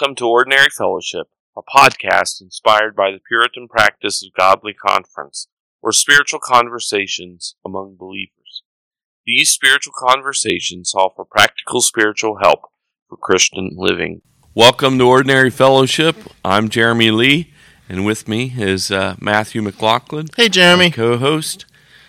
Welcome to Ordinary Fellowship, a podcast inspired by the Puritan practice of godly conference, or spiritual conversations among believers. These spiritual conversations offer practical spiritual help for Christian living. Welcome to Ordinary Fellowship. I'm Jeremy Lee, and with me is uh, Matthew McLaughlin, Hey, Jeremy. co host.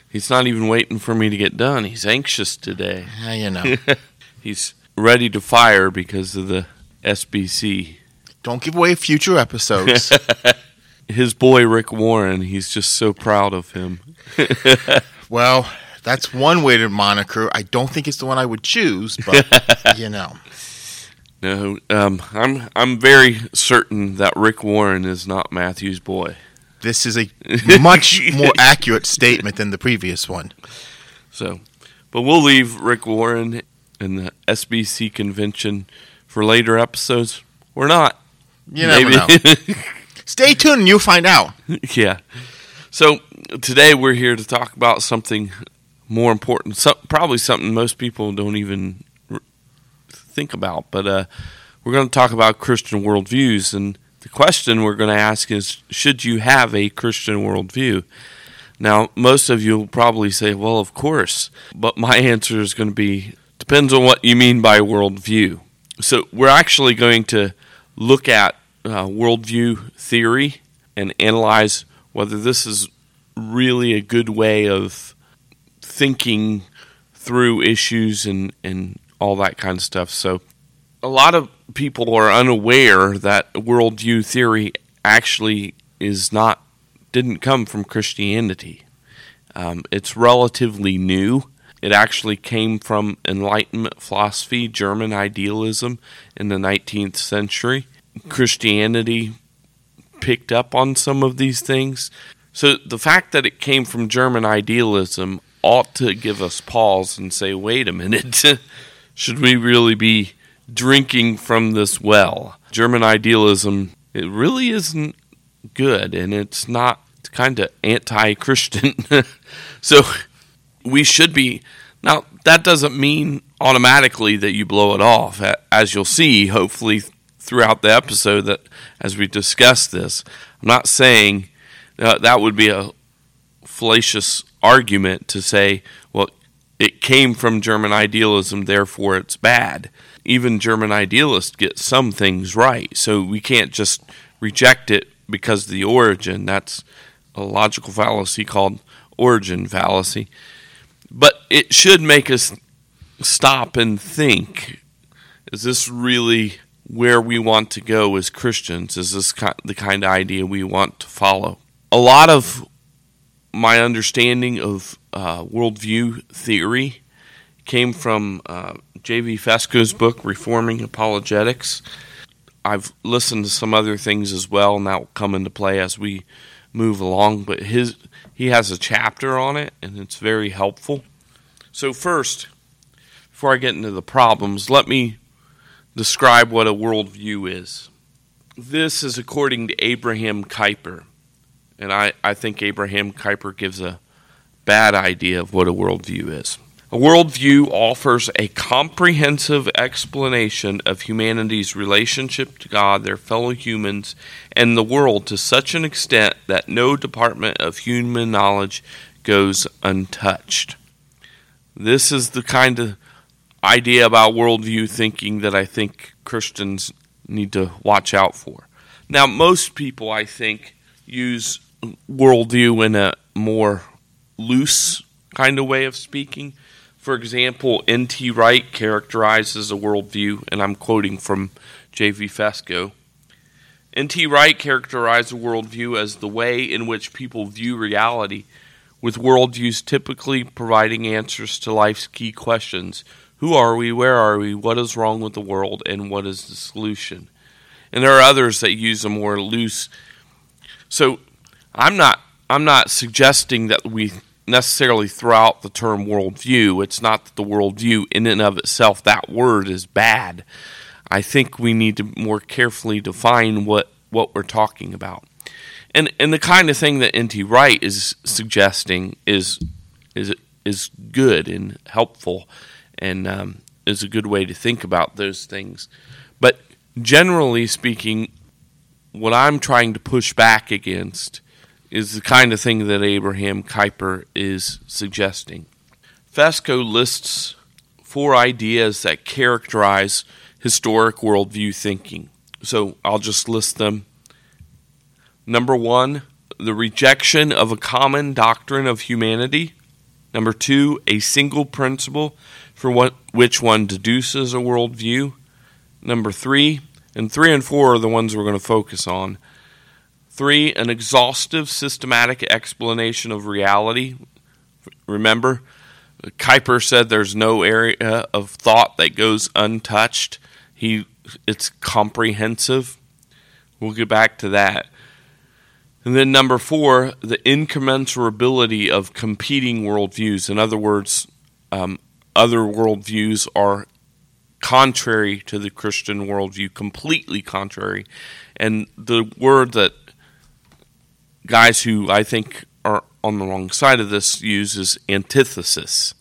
He's not even waiting for me to get done. He's anxious today. How you know? He's ready to fire because of the SBC. Don't give away future episodes. His boy Rick Warren, he's just so proud of him. well, that's one way to moniker. I don't think it's the one I would choose, but you know. No, um, I'm I'm very certain that Rick Warren is not Matthew's boy. This is a much more accurate statement than the previous one. So, but we'll leave Rick Warren and the SBC convention for later episodes. We're not. You never know. Stay tuned and you'll find out. yeah. So today we're here to talk about something more important, so, probably something most people don't even r- think about. But uh, we're going to talk about Christian worldviews, and the question we're going to ask is: Should you have a Christian worldview? Now, most of you will probably say, "Well, of course," but my answer is going to be depends on what you mean by worldview. So we're actually going to look at uh, worldview theory and analyze whether this is really a good way of thinking through issues and, and all that kind of stuff. So, a lot of people are unaware that worldview theory actually is not didn't come from Christianity. Um, it's relatively new. It actually came from Enlightenment philosophy, German idealism in the 19th century. Christianity picked up on some of these things. So the fact that it came from German idealism ought to give us pause and say, wait a minute, should we really be drinking from this well? German idealism, it really isn't good and it's not kind of anti Christian. so we should be. Now, that doesn't mean automatically that you blow it off. As you'll see, hopefully, throughout the episode, that as we discuss this, I'm not saying uh, that would be a fallacious argument to say, well, it came from German idealism, therefore it's bad. Even German idealists get some things right, so we can't just reject it because of the origin. That's a logical fallacy called origin fallacy. But it should make us stop and think is this really where we want to go as Christians? Is this the kind of idea we want to follow? A lot of my understanding of uh, worldview theory came from uh, J.V. Fesko's book, Reforming Apologetics. I've listened to some other things as well, and that will come into play as we move along. But his he has a chapter on it, and it's very helpful. So first, before I get into the problems, let me describe what a worldview is. This is according to Abraham Kuyper, and I, I think Abraham Kuyper gives a bad idea of what a worldview is. A worldview offers a comprehensive explanation of humanity's relationship to God, their fellow humans, and the world to such an extent that no department of human knowledge goes untouched. This is the kind of idea about worldview thinking that I think Christians need to watch out for. Now, most people, I think, use worldview in a more loose kind of way of speaking. For example, N.T. Wright characterizes a worldview, and I'm quoting from J.V. Fesko. N.T. Wright characterized a worldview as the way in which people view reality, with worldviews typically providing answers to life's key questions who are we, where are we, what is wrong with the world, and what is the solution. And there are others that use a more loose. So I'm not I'm not suggesting that we necessarily throw out the term worldview. It's not that the worldview in and of itself, that word is bad. I think we need to more carefully define what, what we're talking about. And and the kind of thing that N.T. Wright is suggesting is is is good and helpful and um, is a good way to think about those things. But generally speaking, what I'm trying to push back against is the kind of thing that Abraham Kuyper is suggesting. Fesko lists four ideas that characterize historic worldview thinking. So I'll just list them. Number one, the rejection of a common doctrine of humanity. Number two, a single principle for what, which one deduces a worldview. Number three, and three and four are the ones we're going to focus on. Three, an exhaustive, systematic explanation of reality. Remember, Kuyper said there's no area of thought that goes untouched. He, it's comprehensive. We'll get back to that. And then number four, the incommensurability of competing worldviews. In other words, um, other worldviews are contrary to the Christian worldview, completely contrary. And the word that guys who I think are on the wrong side of this use is antithesis.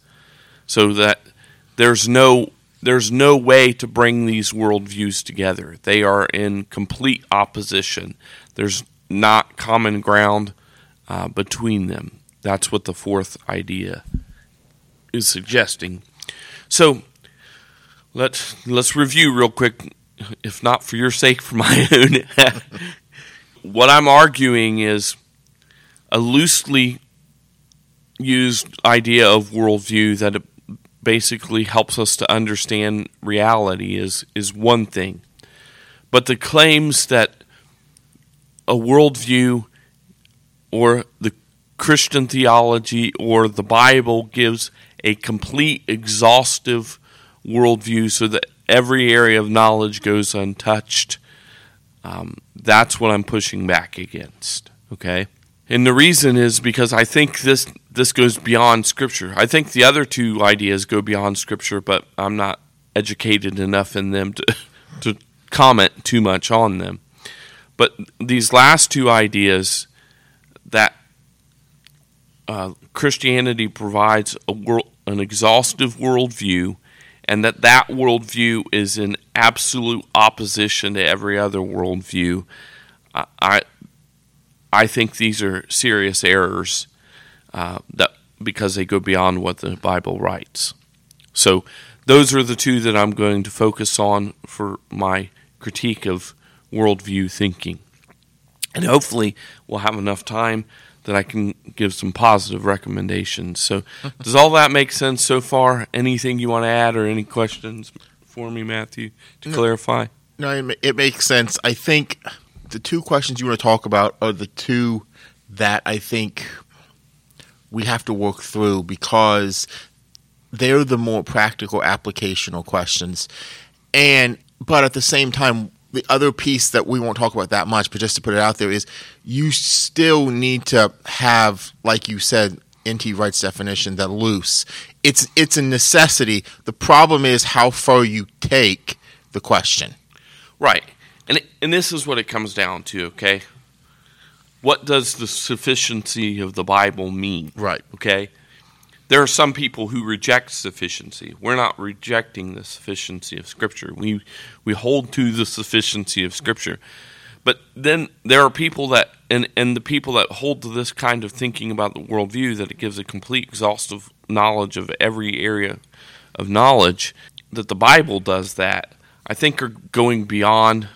So that there's no there's no way to bring these worldviews together. They are in complete opposition. There's not common ground uh, between them. That's what the fourth idea is suggesting. So let's let's review real quick, if not for your sake, for my own. What I'm arguing is a loosely used idea of worldview that basically helps us to understand reality is is one thing, but the claims that a worldview or the Christian theology or the Bible gives a complete, exhaustive worldview so that every area of knowledge goes untouched. Um, that's what I'm pushing back against. Okay? And the reason is because I think this this goes beyond scripture. I think the other two ideas go beyond scripture, but I'm not educated enough in them to to comment too much on them. But these last two ideas that uh, Christianity provides a world, an exhaustive worldview, and that that worldview is in absolute opposition to every other worldview. I, I, think these are serious errors uh, that because they go beyond what the Bible writes. So those are the two that I'm going to focus on for my critique of worldview thinking. And hopefully, we'll have enough time that I can give some positive recommendations. So, does all that make sense so far? Anything you want to add or any questions for me, Matthew, to no, clarify? No, it makes sense. I think the two questions you want to talk about are the two that I think we have to work through because they're the more practical applicational questions. And but at the same time the other piece that we won't talk about that much, but just to put it out there is you still need to have, like you said, N.T. Wright's definition, that loose. It's it's a necessity. The problem is how far you take the question. Right, and it, and this is what it comes down to. Okay, what does the sufficiency of the Bible mean? Right. Okay, there are some people who reject sufficiency. We're not rejecting the sufficiency of Scripture. We we hold to the sufficiency of Scripture. But then there are people that and, and the people that hold to this kind of thinking about the worldview that it gives a complete exhaustive knowledge of every area of knowledge, that the Bible does that, I think are going beyond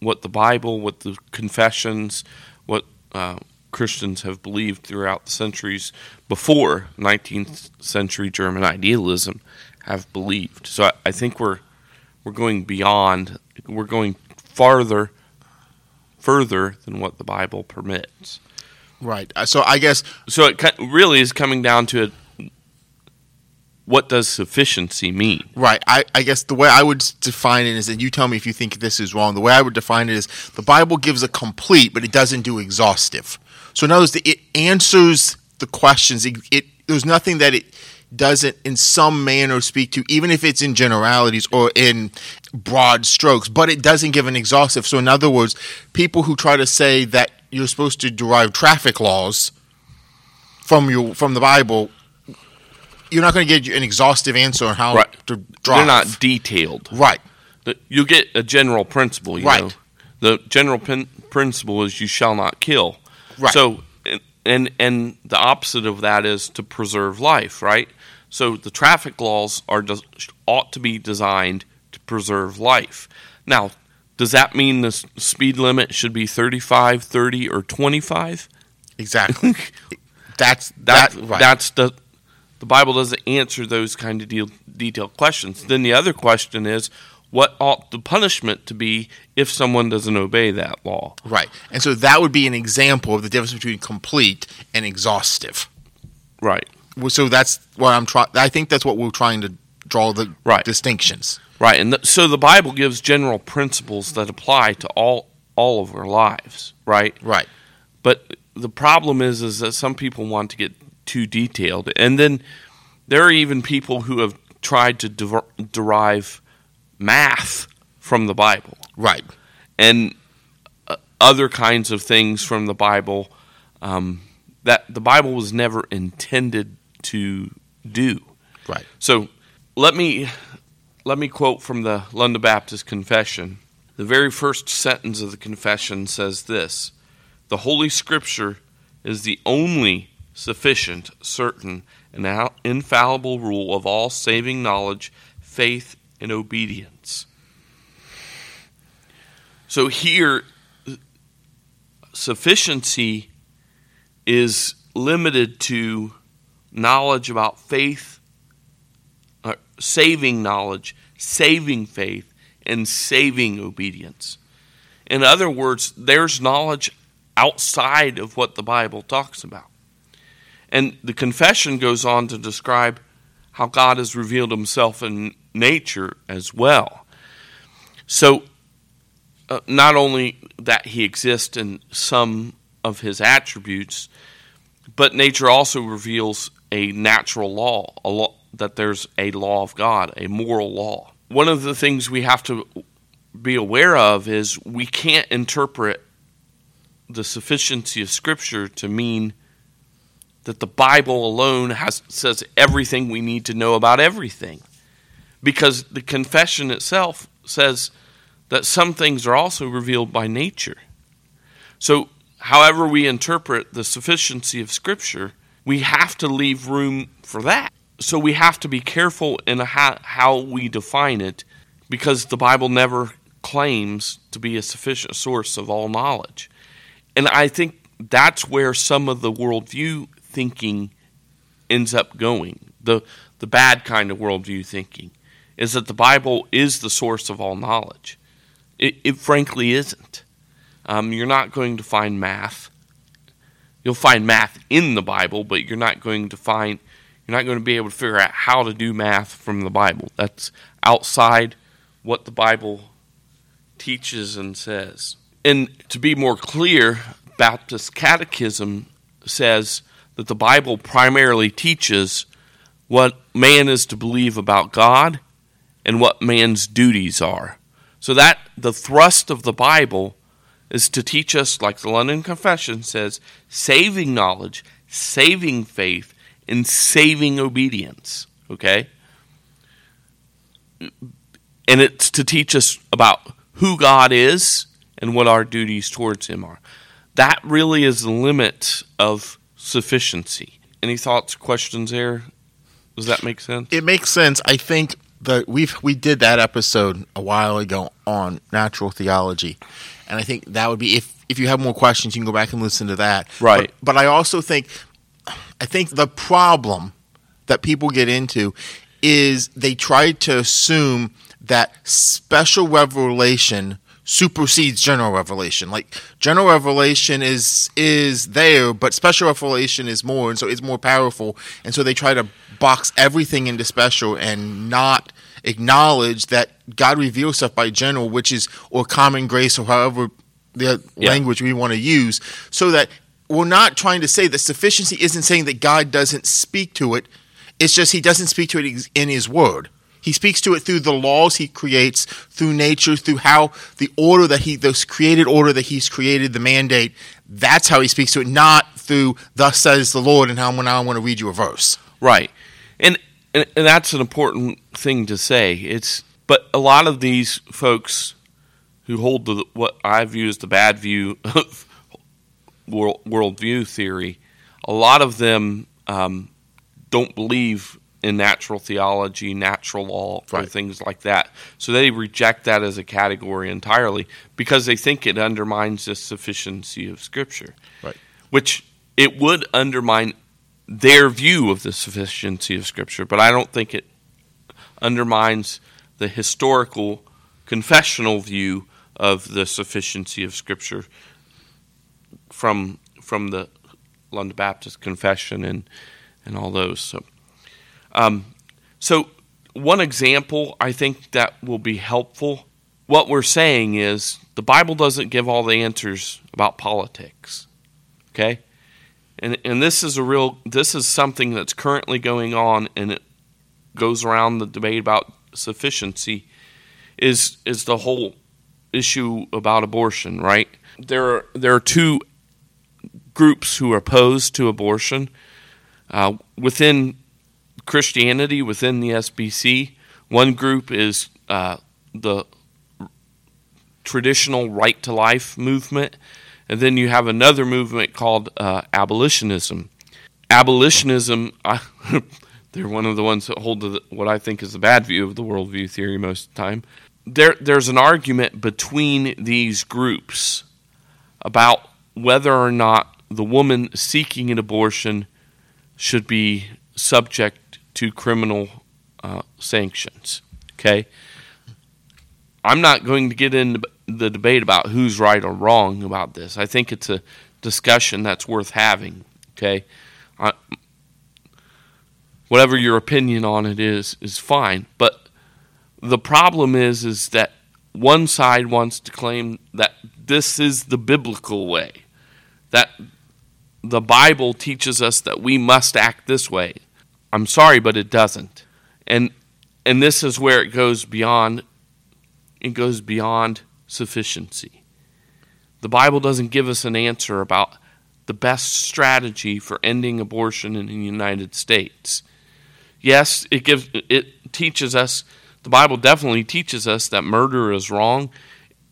what the Bible, what the confessions, what uh, Christians have believed throughout the centuries before 19th century German idealism have believed. So I, I think we're we're going beyond, we're going farther, further than what the Bible permits. Right. Uh, so I guess so. It really is coming down to what does sufficiency mean? Right. I, I guess the way I would define it is, and you tell me if you think this is wrong. The way I would define it is the Bible gives a complete, but it doesn't do exhaustive. So in other words, it answers the questions. It, it there's nothing that it doesn't in some manner speak to, even if it's in generalities or in broad strokes, but it doesn't give an exhaustive. So in other words, people who try to say that you're supposed to derive traffic laws from your from the Bible, you're not going to get an exhaustive answer on how right. to drive. They're not detailed. Right. You get a general principle, you Right. know. The general pin- principle is you shall not kill. Right. So, and- and the opposite of that is to preserve life, right? So the traffic laws are des- ought to be designed to preserve life. Now, does that mean the speed limit should be 35, 30, or 25? Exactly. that's That, that, right. That's the the Bible doesn't answer those kind of deal, detailed questions. Then the other question is, what ought the punishment to be if someone doesn't obey that law? right. And so that would be an example of the difference between complete and exhaustive. Right. Well, So that's what I'm trying. I think that's what we're trying to draw the Right. distinctions. Right, and th- so the Bible gives general principles that apply to all all of our lives, right? Right. But the problem is, is that some people want to get too detailed, and then there are even people who have tried to dever- derive math from the Bible Right. and uh, other kinds of things from the Bible um, that the Bible was never intended to do. Right. So let me let me quote from the London Baptist Confession. The very first sentence of the confession says this: "The Holy Scripture is the only sufficient, certain, and infallible rule of all saving knowledge, faith, and obedience." So here, sufficiency is limited to knowledge about faith, uh, saving knowledge, saving faith, and saving obedience. In other words, there's knowledge outside of what the Bible talks about. And the confession goes on to describe how God has revealed himself in nature as well. So, uh, not only that he exists in some of his attributes, but nature also reveals a natural law, a law that there's a law of God, a moral law. One of the things we have to be aware of is we can't interpret the sufficiency of Scripture to mean that the Bible alone has says everything we need to know about everything, because the confession itself says that some things are also revealed by nature. So, however we interpret the sufficiency of Scripture, we have to leave room for that. So, we have to be careful in how, we define it because the Bible never claims to be a sufficient source of all knowledge. And I think that's where some of the worldview thinking ends up going. The, the bad kind of worldview thinking is that the Bible is the source of all knowledge. It, it frankly isn't. Um, you're not going to find math. You'll find math in the Bible, but you're not going to find you're not going to be able to figure out how to do math from the Bible. That's outside what the Bible teaches and says. And to be more clear, Baptist Catechism says that the Bible primarily teaches what man is to believe about God and what man's duties are. So that the thrust of the Bible is to teach us, like the London Confession says, saving knowledge, saving faith, and saving obedience. Okay? And it's to teach us about who God is and what our duties towards Him are. That really is the limit of sufficiency. Any thoughts, questions there? Does that make sense? It makes sense. I think that we've we did that episode a while ago on natural theology, and I think that would be if if you have more questions, you can go back and listen to that. Right. But, but I also think I think the problem that people get into is they try to assume that special revelation supersedes general revelation. Like general revelation is is there, but special revelation is more, and so it's more powerful. And so they try to box everything into special and not acknowledge that God reveals stuff by general, which is or common grace or however the Yeah. language we want to use, so that we're not trying to say that sufficiency isn't saying that God doesn't speak to it. It's just He doesn't speak to it in His Word. He speaks to it through the laws He creates, through nature, through how the order that He, this created order that He's created, the mandate. That's how He speaks to it, not through "Thus says the Lord" and how now I want to read you a verse. Right. And, and and that's an important thing to say. It's But a lot of these folks who hold the what I view as the bad view of world worldview theory, a lot of them um, don't believe in natural theology, natural law, or things like that. So they reject that as a category entirely because they think it undermines the sufficiency of Scripture. Right. Which it would undermine their view of the sufficiency of Scripture, but I don't think it undermines the historical confessional view of the sufficiency of Scripture from from the London Baptist Confession and and all those. So, um, so one example I think that will be helpful. What we're saying is the Bible doesn't give all the answers about politics. Okay, and and this is a real this is something that's currently going on, and it goes around the debate about sufficiency. Is is the whole issue about abortion, right? There are there are two groups who are opposed to abortion uh, within Christianity, within the SBC. One group is uh, the traditional right to life movement, and then you have another movement called uh, abolitionism. Abolitionism, I, they're one of the ones that hold to the, what I think is the bad view of the worldview theory most of the time. There, there's an argument between these groups about whether or not the woman seeking an abortion should be subject to criminal uh, sanctions. Okay? I'm not going to get into the debate about who's right or wrong about this. I think it's a discussion that's worth having. Okay? I, whatever your opinion on it is, is fine. But the problem is, is that one side wants to claim that this is the biblical way, that the Bible teaches us that we must act this way. I'm sorry, but it doesn't. And and this is where it goes beyond it goes beyond sufficiency. The Bible doesn't give us an answer about the best strategy for ending abortion in the United States. Yes, it gives it teaches us the Bible definitely teaches us that murder is wrong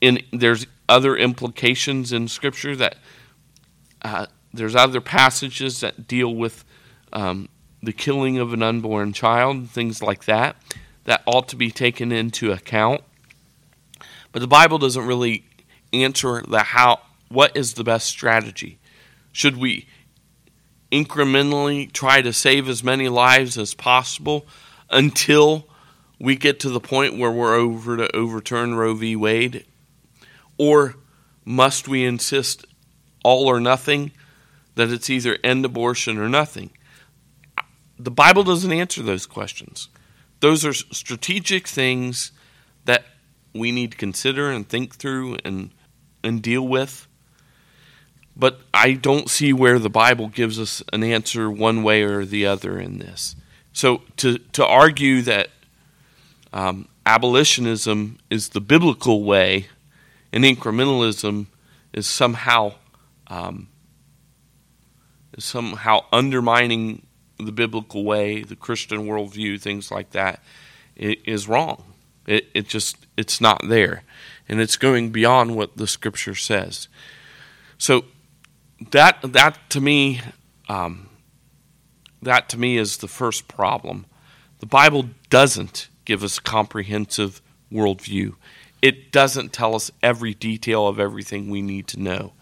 and there's other implications in scripture that uh, there's other passages that deal with um, the killing of an unborn child, things like that, that ought to be taken into account. But the Bible doesn't really answer the how. What is the best strategy? Should we incrementally try to save as many lives as possible until we get to the point where we're over to overturn Roe v. Wade? Or must we insist all or nothing that it's either end abortion or nothing? The Bible doesn't answer those questions. Those are strategic things that we need to consider and think through and and deal with. But I don't see where the Bible gives us an answer one way or the other in this. So to to argue that um, abolitionism is the biblical way and incrementalism is somehow um, is somehow undermining the biblical way, the Christian worldview, things like that, is wrong. It, it just it's not there, and it's going beyond what the Scripture says. So that that to me, um, that to me is the first problem. The Bible doesn't give us a comprehensive worldview. It doesn't tell us every detail of everything we need to know.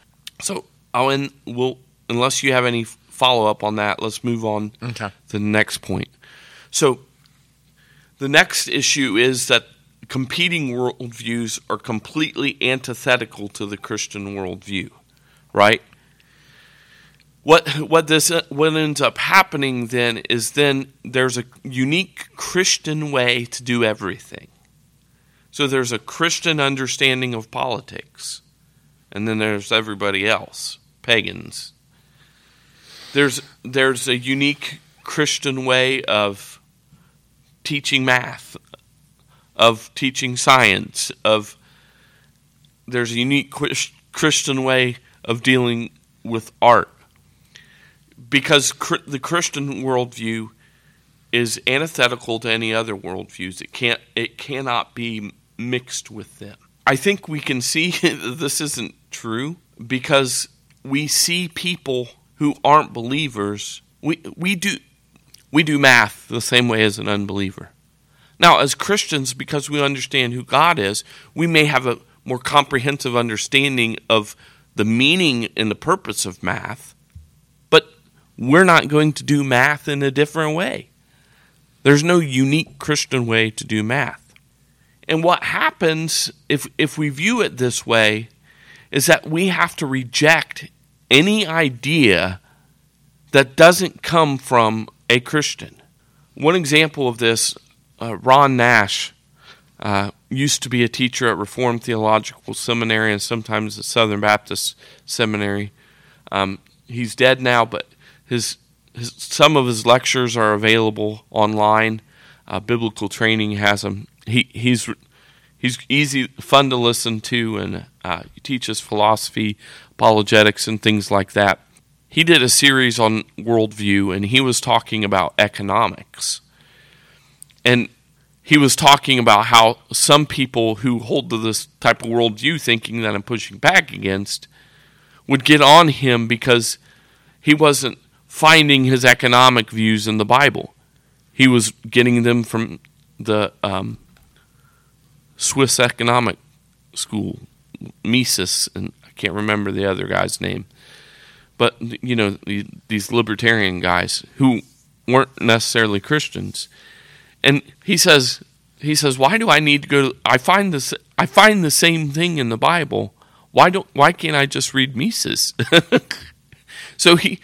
So, Owen, we'll unless you have any follow up on that, let's move on Okay. to the next point. So, the next issue is that competing worldviews are completely antithetical to the Christian worldview, right? What what this what ends up happening then is then there's a unique Christian way to do everything. So there's a Christian understanding of politics, and then there's everybody else, pagans. There's there's a unique Christian way of teaching math, of teaching science, of there's a unique Christian way of dealing with art. Because the Christian worldview is antithetical to any other worldviews. It can't it cannot be mixed with them. I think we can see this isn't true because we see people who aren't believers. We we do we do math the same way as an unbeliever. Now, as Christians, because we understand who God is, we may have a more comprehensive understanding of the meaning and the purpose of math, but we're not going to do math in a different way. There's no unique Christian way to do math. And what happens if, if we view it this way is that we have to reject any idea that doesn't come from a Christian. One example of this, uh, Ron Nash uh, used to be a teacher at Reformed Theological Seminary and sometimes at Southern Baptist Seminary. Um, he's dead now, but his, his, some of his lectures are available online. Uh, Biblical Training has them. He, he's he's easy, fun to listen to, and uh, he teaches philosophy, apologetics, and things like that. He did a series on worldview, and he was talking about economics, and he was talking about how some people who hold to this type of worldview, thinking that I'm pushing back against, would get on him because he wasn't finding his economic views in the Bible. He was getting them from the um, Swiss Economic School, Mises, and I can't remember the other guy's name. But, you know, these libertarian guys who weren't necessarily Christians. And he says, he says, why do I need to go? To, I find this. I find the same thing in the Bible. Why don't? Why can't I just read Mises? so he.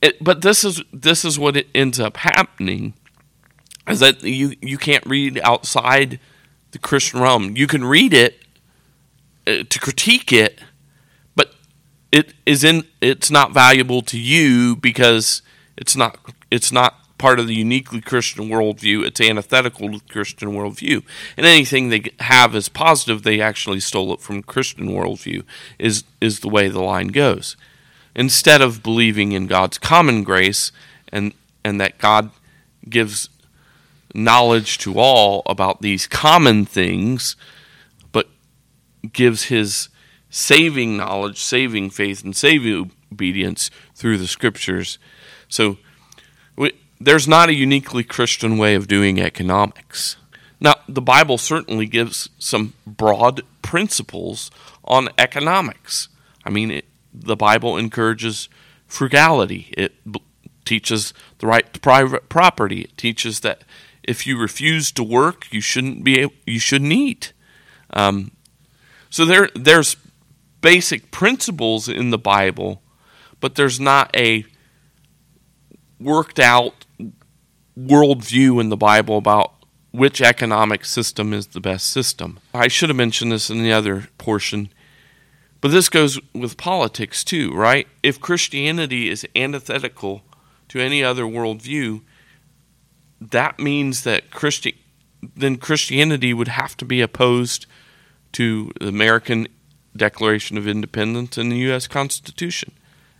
It, but this is this is what it ends up happening, is that you you can't read outside the Christian realm. You can read it Uh, to critique it, but it is in it's not valuable to you because it's not it's not part of the uniquely Christian worldview. It's antithetical to Christian worldview. And anything they have as positive, they actually stole it from Christian worldview, is, is the way the line goes. Instead of believing in God's common grace and, and that God gives knowledge to all about these common things, gives his saving knowledge, saving faith, and saving obedience through the scriptures. So we, there's not a uniquely Christian way of doing economics. Now, the Bible certainly gives some broad principles on economics. I mean, it, the Bible encourages frugality. It b- teaches the right to private property. It teaches that if you refuse to work, you shouldn't be able, you shouldn't eat. Um, so there there's basic principles in the Bible, but there's not a worked out worldview in the Bible about which economic system is the best system. I should have mentioned this in the other portion, but this goes with politics too, right? If Christianity is antithetical to any other worldview, that means that Christi- then Christianity would have to be opposed to the American Declaration of Independence and the U.S. Constitution,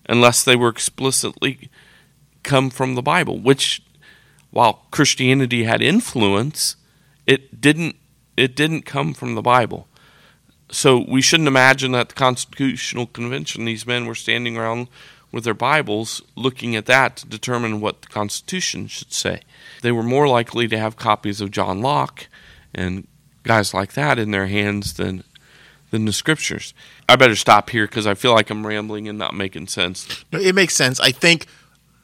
unless they were explicitly come from the Bible. Which, while Christianity had influence, it didn't it didn't come from the Bible. So we shouldn't imagine that the Constitutional Convention, these men were standing around with their Bibles looking at that to determine what the Constitution should say. They were more likely to have copies of John Locke and guys like that in their hands than than the scriptures. I better stop here because I feel like I'm rambling and not making sense. No, it makes sense. I think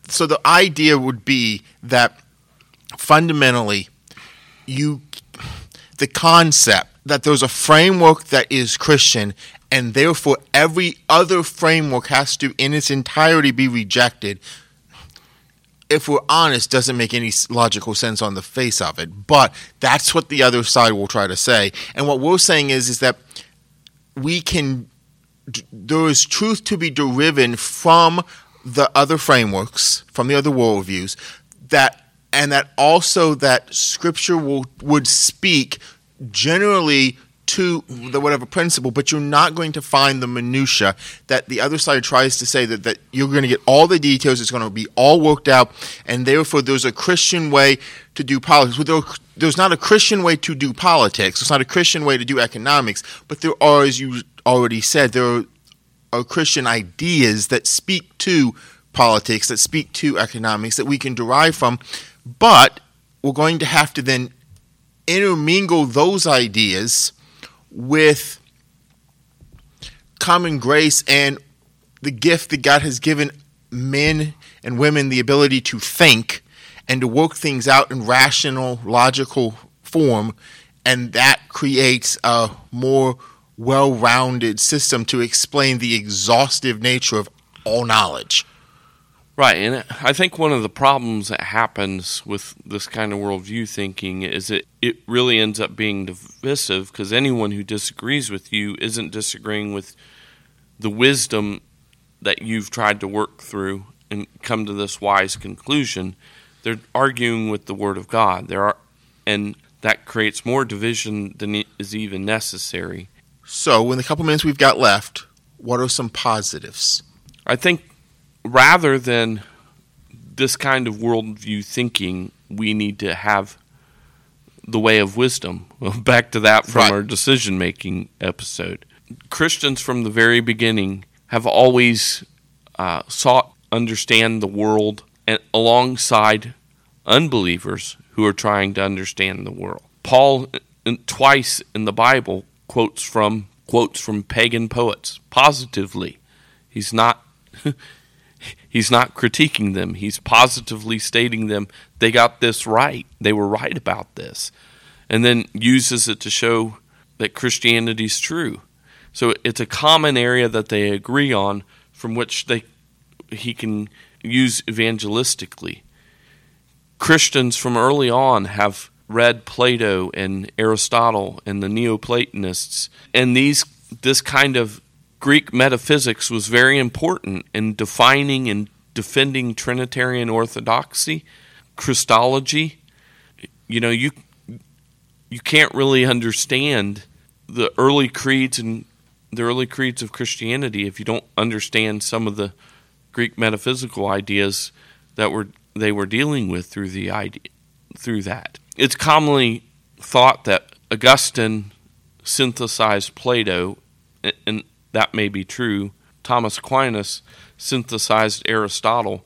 so. The idea would be that fundamentally, you the concept that there's a framework that is Christian and therefore every other framework has to in its entirety be rejected if we're honest doesn't make any logical sense on the face of it. But that's what the other side will try to say. And what we're saying is is that we can there is truth to be derived from the other frameworks from the other worldviews that and that also that scripture will would speak generally to the whatever principle, but you're not going to find the minutia that the other side tries to say that, that you're going to get all the details. It's going to be all worked out, and therefore there's a Christian way to do politics. Well, there, there's not a Christian way to do politics. It's not a Christian way to do economics, but there are, as you already said, there are, are Christian ideas that speak to politics, that speak to economics, that we can derive from, but we're going to have to then intermingle those ideas with common grace and the gift that God has given men and women the ability to think and to work things out in rational, logical form. And that creates a more well rounded system to explain the exhaustive nature of all knowledge. Right, and I think one of the problems that happens with this kind of worldview thinking is that it really ends up being divisive because anyone who disagrees with you isn't disagreeing with the wisdom that you've tried to work through and come to this wise conclusion. They're arguing with the Word of God. There are, and that creates more division than is even necessary. So, in the couple minutes we've got left, what are some positives? I think rather than this kind of worldview thinking, we need to have the way of wisdom. Back to that from right. our decision making episode. Christians from the very beginning have always uh, sought understand the world and alongside unbelievers who are trying to understand the world. Paul twice in the Bible quotes from quotes from pagan poets positively. He's not he's not critiquing them. He's positively stating them they got this right. They were right about this. And then uses it to show that Christianity is true. So it's a common area that they agree on from which they he can use evangelistically. Christians from early on have read Plato and Aristotle and the Neoplatonists and these this kind of Greek metaphysics was very important in defining and defending Trinitarian orthodoxy, Christology. You know, you you can't really understand the early creeds and the early creeds of Christianity if you don't understand some of the Greek metaphysical ideas that were they were dealing with through the idea through that. It's commonly thought that Augustine synthesized Plato and that may be true. Thomas Aquinas synthesized Aristotle.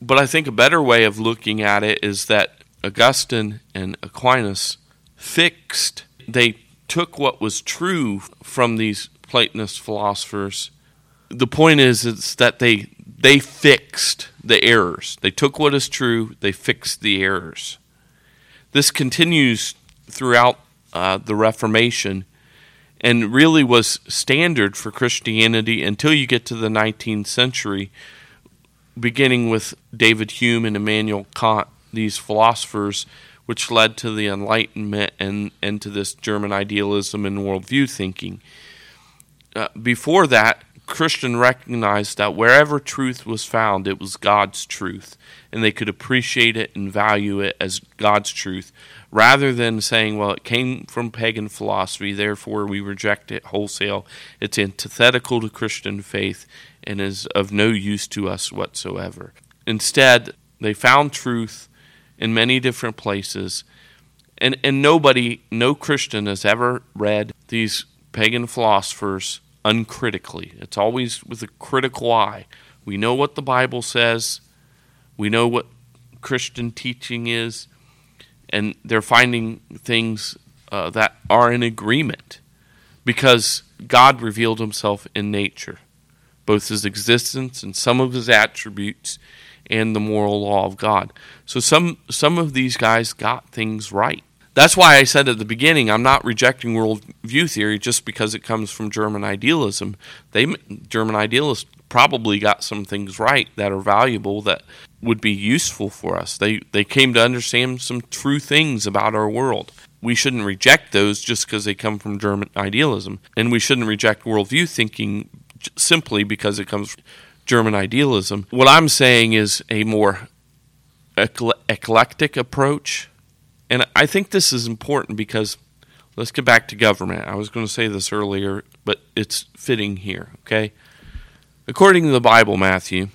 But I think a better way of looking at it is that Augustine and Aquinas fixed, they took what was true from these Platonist philosophers. The point is, is that they they fixed the errors. They took what is true, they fixed the errors. This continues throughout uh, the Reformation and really was standard for Christianity until you get to the 19th century, beginning with David Hume and Immanuel Kant, these philosophers, which led to the Enlightenment and, and to this German idealism and worldview thinking. Uh, before that, Christian recognized that wherever truth was found, it was God's truth, and they could appreciate it and value it as God's truth rather than saying, well, it came from pagan philosophy, therefore we reject it wholesale. It's antithetical to Christian faith and is of no use to us whatsoever. Instead, they found truth in many different places. And, and nobody, no Christian has ever read these pagan philosophers uncritically. It's always with a critical eye. We know what the Bible says, we know what Christian teaching is, and they're finding things uh, that are in agreement because God revealed himself in nature, both his existence and some of his attributes and the moral law of God. So some some of these guys got things right. That's why I said at the beginning I'm not rejecting worldview theory just because it comes from German idealism. They German idealists probably got some things right that are valuable that would be useful for us. They they came to understand some true things about our world. We shouldn't reject those just because they come from German idealism, and we shouldn't reject worldview thinking simply because it comes from German idealism. What I'm saying is a more eclectic approach, and I think this is important because let's get back to government. I was going to say this earlier, but it's fitting here, okay? According to the Bible, Matthew,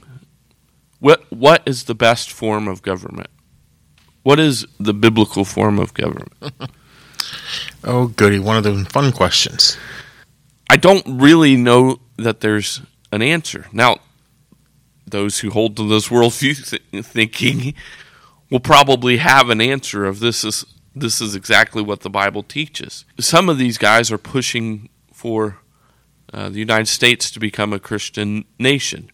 what what is the best form of government? What is the biblical form of government? oh, goody, one of the fun questions. I don't really know that there's an answer. Now, those who hold to this worldview th- thinking will probably have an answer of this is this is exactly what the Bible teaches. Some of these guys are pushing for uh, the United States to become a Christian nation.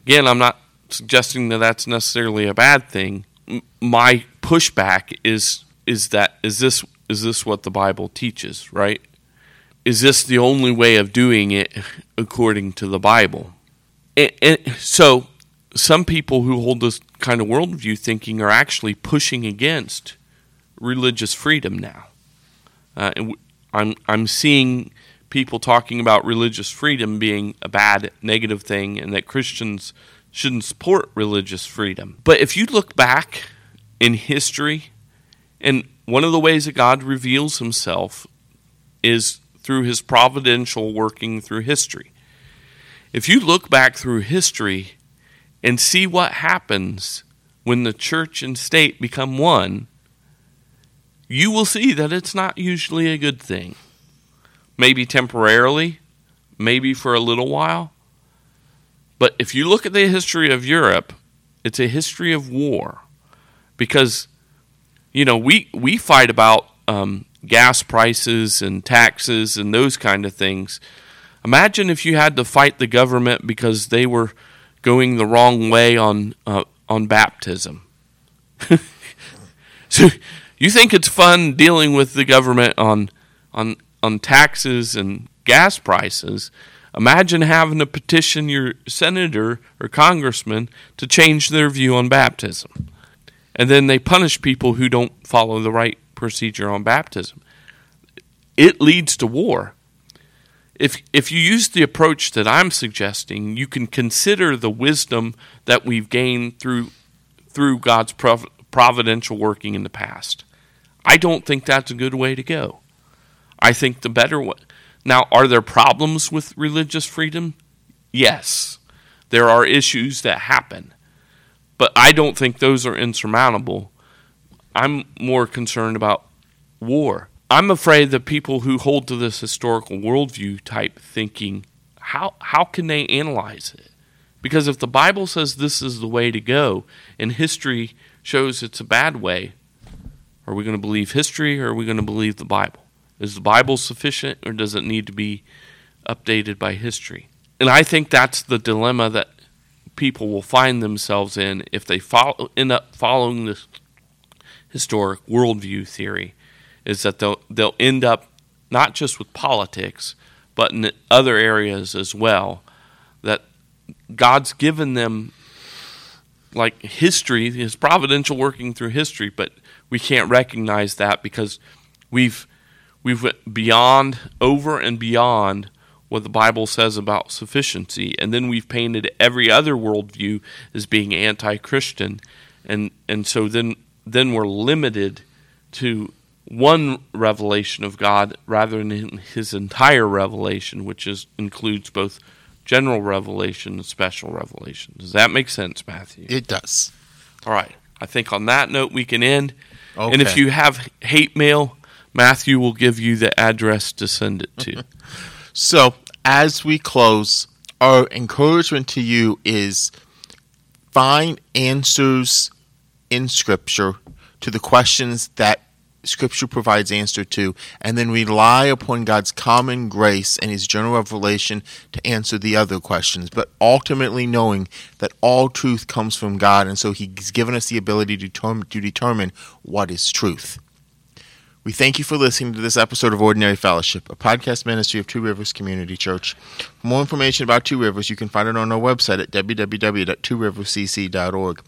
Again, I'm not suggesting that that's necessarily a bad thing. M- my pushback is is that is this is this what the Bible teaches, right? Is this the only way of doing it according to the Bible? And, and so, some people who hold this kind of worldview thinking are actually pushing against religious freedom now. Uh, and I'm I'm seeing people talking about religious freedom being a bad, negative thing, and that Christians shouldn't support religious freedom. But if you look back in history, and one of the ways that God reveals Himself is through His providential working through history. If you look back through history and see what happens when the church and state become one, you will see that it's not usually a good thing. Maybe temporarily, maybe for a little while. But if you look at the history of Europe, it's a history of war. Because, you know, we, we fight about um, gas prices and taxes and those kind of things. Imagine if you had to fight the government because they were going the wrong way on uh, on baptism. so you think it's fun dealing with the government on on on taxes and gas prices? Imagine having to petition your senator or congressman to change their view on baptism. And then they punish people who don't follow the right procedure on baptism. It leads to war. If if you use the approach that I'm suggesting, you can consider the wisdom that we've gained through through God's prov- providential working in the past. I don't think that's a good way to go. I think the better way. Now, are there problems with religious freedom? Yes. There are issues that happen. But I don't think those are insurmountable. I'm more concerned about war. I'm afraid that people who hold to this historical worldview type thinking, how how can they analyze it? Because if the Bible says this is the way to go and history shows it's a bad way, are we going to believe history or are we going to believe the Bible? Is the Bible sufficient or does it need to be updated by history? And I think that's the dilemma that people will find themselves in if they follow, end up following this historic worldview theory is that they'll they'll end up not just with politics, but in other areas as well. That God's given them like history, His providential working through history, but we can't recognize that because we've we've went beyond over and beyond what the Bible says about sufficiency, and then we've painted every other worldview as being anti-Christian, and and so then then we're limited to one revelation of God rather than His entire revelation, which is includes both general revelation and special revelation. Does that make sense, Matthew? It does. All right. I think on that note we can end. Okay. And if you have hate mail, Matthew will give you the address to send it to. So, as we close, our encouragement to you is find answers in Scripture to the questions that Scripture provides answer to, and then rely upon God's common grace and His general revelation to answer the other questions. But ultimately, knowing that all truth comes from God, and so He's given us the ability to determine, to determine what is truth. We thank you for listening to this episode of Ordinary Fellowship, a podcast ministry of Two Rivers Community Church. For more information about Two Rivers, you can find it on our website at www.tworiverscc.org.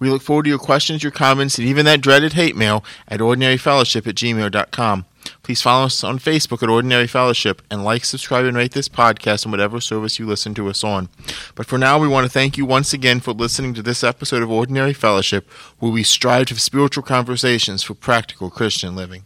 We look forward to your questions, your comments, and even that dreaded hate mail at ordinaryfellowship at gmail.com. Please follow us on Facebook at Ordinary Fellowship and like, subscribe, and rate this podcast on whatever service you listen to us on. But for now, we want to thank you once again for listening to this episode of Ordinary Fellowship, where we strive to have spiritual conversations for practical Christian living.